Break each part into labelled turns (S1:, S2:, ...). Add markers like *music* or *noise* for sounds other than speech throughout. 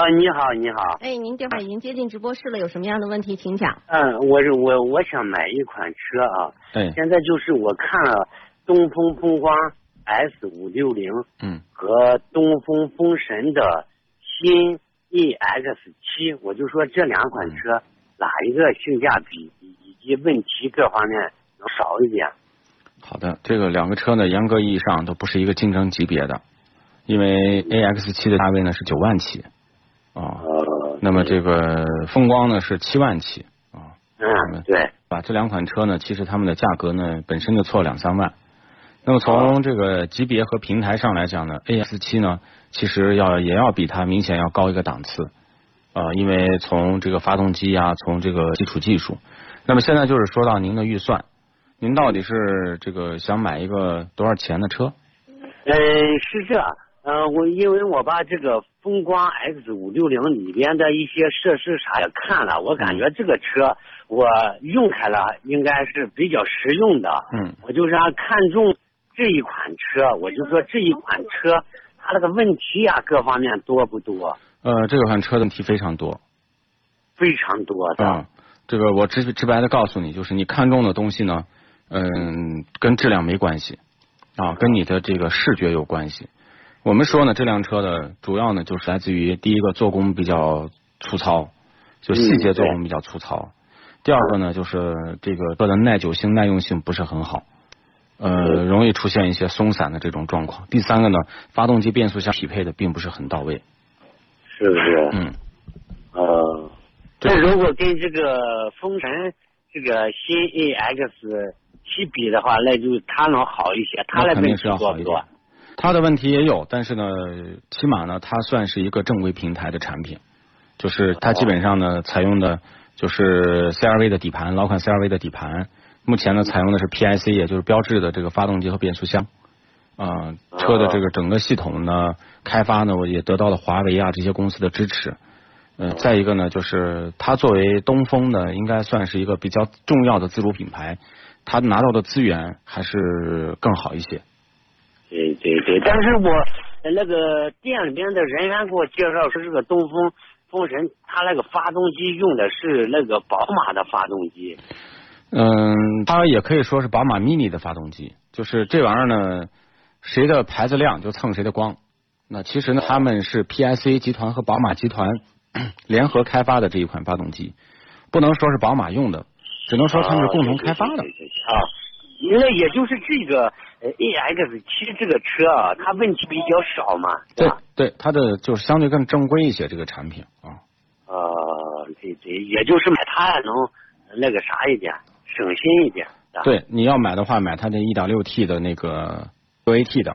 S1: 啊，你好，你好。
S2: 哎，您电话已经接进直播室了，有什么样的问题请讲。
S1: 嗯，我是我我想买一款车啊。
S3: 对。
S1: 现在就是我看了东风风光 S 五六零，
S3: 嗯，
S1: 和东风风神的新 EX 七，我就说这两款车哪一个性价比以及问题各方面能少一点？
S3: 好的，这个两个车呢，严格意义上都不是一个竞争级别的，因为 AX 七的价位呢是九万起。啊，那么这个风光呢是七万起
S1: 啊，嗯，对，
S3: 把这两款车呢，其实它们的价格呢本身就错两三万。那么从这个级别和平台上来讲呢，A S 七呢其实要也要比它明显要高一个档次啊，因为从这个发动机啊，从这个基础技术。那么现在就是说到您的预算，您到底是这个想买一个多少钱的车？
S1: 呃，是这。嗯，我因为我把这个风光 X 五六零里边的一些设施啥也看了，我感觉这个车我用开了应该是比较实用的。
S3: 嗯，
S1: 我就是看中这一款车，我就说这一款车它那个问题呀各方面多不多？
S3: 呃，这款车的问题非常多，
S1: 非常多的。
S3: 啊，这个我直直白的告诉你，就是你看中的东西呢，嗯，跟质量没关系啊，跟你的这个视觉有关系。我们说呢，这辆车的主要呢，就是来自于第一个做工比较粗糙，就细节做工比较粗糙。第二个呢，就是这个车的耐久性、耐用性不是很好，呃，容易出现一些松散的这种状况。第三个呢，发动机变速箱匹配的并不是很到位，
S1: 是不是？
S3: 嗯。
S1: 呃，那如果跟这个风神这个新 AX 七比的话，那就它能好一些，它
S3: 那肯定是要
S1: 好
S3: 一点。它的问题也有，但是呢，起码呢，它算是一个正规平台的产品，就是它基本上呢，采用的就是 CRV 的底盘，老款 CRV 的底盘。目前呢，采用的是 PIC，也就是标志的这个发动机和变速箱。啊，车的这个整个系统呢，开发呢，我也得到了华为啊这些公司的支持。嗯，再一个呢，就是它作为东风的，应该算是一个比较重要的自主品牌，它拿到的资源还是更好一些。
S1: 对对对，但是我那个店里面的人员给我介绍说，这个东风风神，它那个发动机用的是那个宝马的发动机。
S3: 嗯，它也可以说是宝马 mini 的发动机，就是这玩意儿呢，谁的牌子亮就蹭谁的光。那其实呢，他们是 PIC 集团和宝马集团 *coughs* 联合开发的这一款发动机，不能说是宝马用的，只能说他们是共同开发的。
S1: 啊，那也就是这个。A X 七这个车啊，它问题比较少嘛，对吧？
S3: 对，它的就是相对更正规一些，这个产品啊。
S1: 呃，对对，也就是买它能那个啥一点，省心一点。
S3: 对，你要买的话，买它的一点六 T 的那个六 A T 的。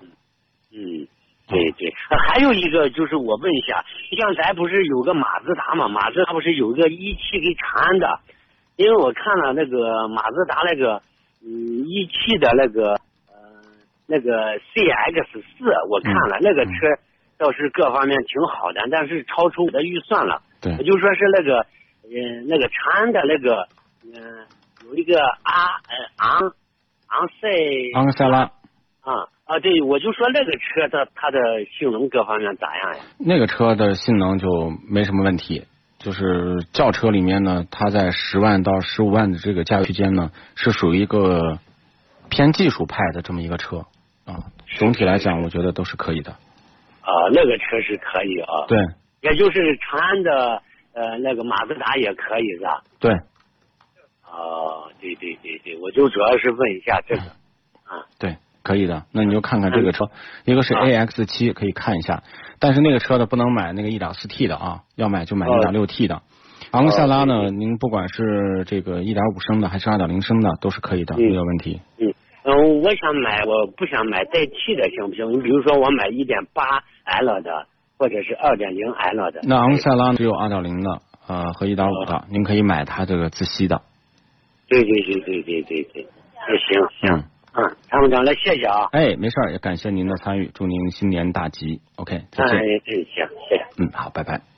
S1: 嗯，对对。还有一个就是我问一下，像咱不是有个马自达嘛？马自达不是有个一汽给长安的？因为我看了那个马自达那个嗯一汽的那个呃。那个 CX 四我看了，那个车倒是各方面挺好的，但是超出我的预算了。
S3: 对，
S1: 我就说是那个，嗯，那个长安的那个，嗯，有一个阿呃昂昂塞
S3: 昂塞拉
S1: 啊啊，对，我就说那个车的它的性能各方面咋样呀？
S3: 那个车的性能就没什么问题，就是轿车里面呢，它在十万到十五万的这个价位区间呢，是属于一个偏技术派的这么一个车。啊，总体来讲，我觉得都是可以的。
S1: 啊，那个车是可以啊。
S3: 对。
S1: 也就是长安的呃那个马自达也可以是吧？
S3: 对。
S1: 哦，对对对对，我就主要是问一下这个。啊。
S3: 对，可以的。那你就看看这个车，一个是 A X 七，可以看一下。但是那个车的，不能买那个一点四 T 的啊，要买就买一点六 T 的。昂克赛拉呢，您不管是这个一点五升的还是二点零升的，都是可以的，没有问题。
S1: 嗯。嗯，我想买，我不想买带气的，行不行？你比如说，我买一点八 L 的，或者是二点零 L 的。
S3: 那昂克赛拉只有二点零的，呃和一点五的，您可以买它这个自吸的。
S1: 对对对对对对对，那行行，
S3: 嗯，
S1: 嗯，参谋长，来谢谢啊。
S3: 哎，没事儿，也感谢您的参与，祝您新年大吉。OK，再
S1: 哎
S3: 见。
S1: 哎，行，谢谢。
S3: 嗯，好，拜拜。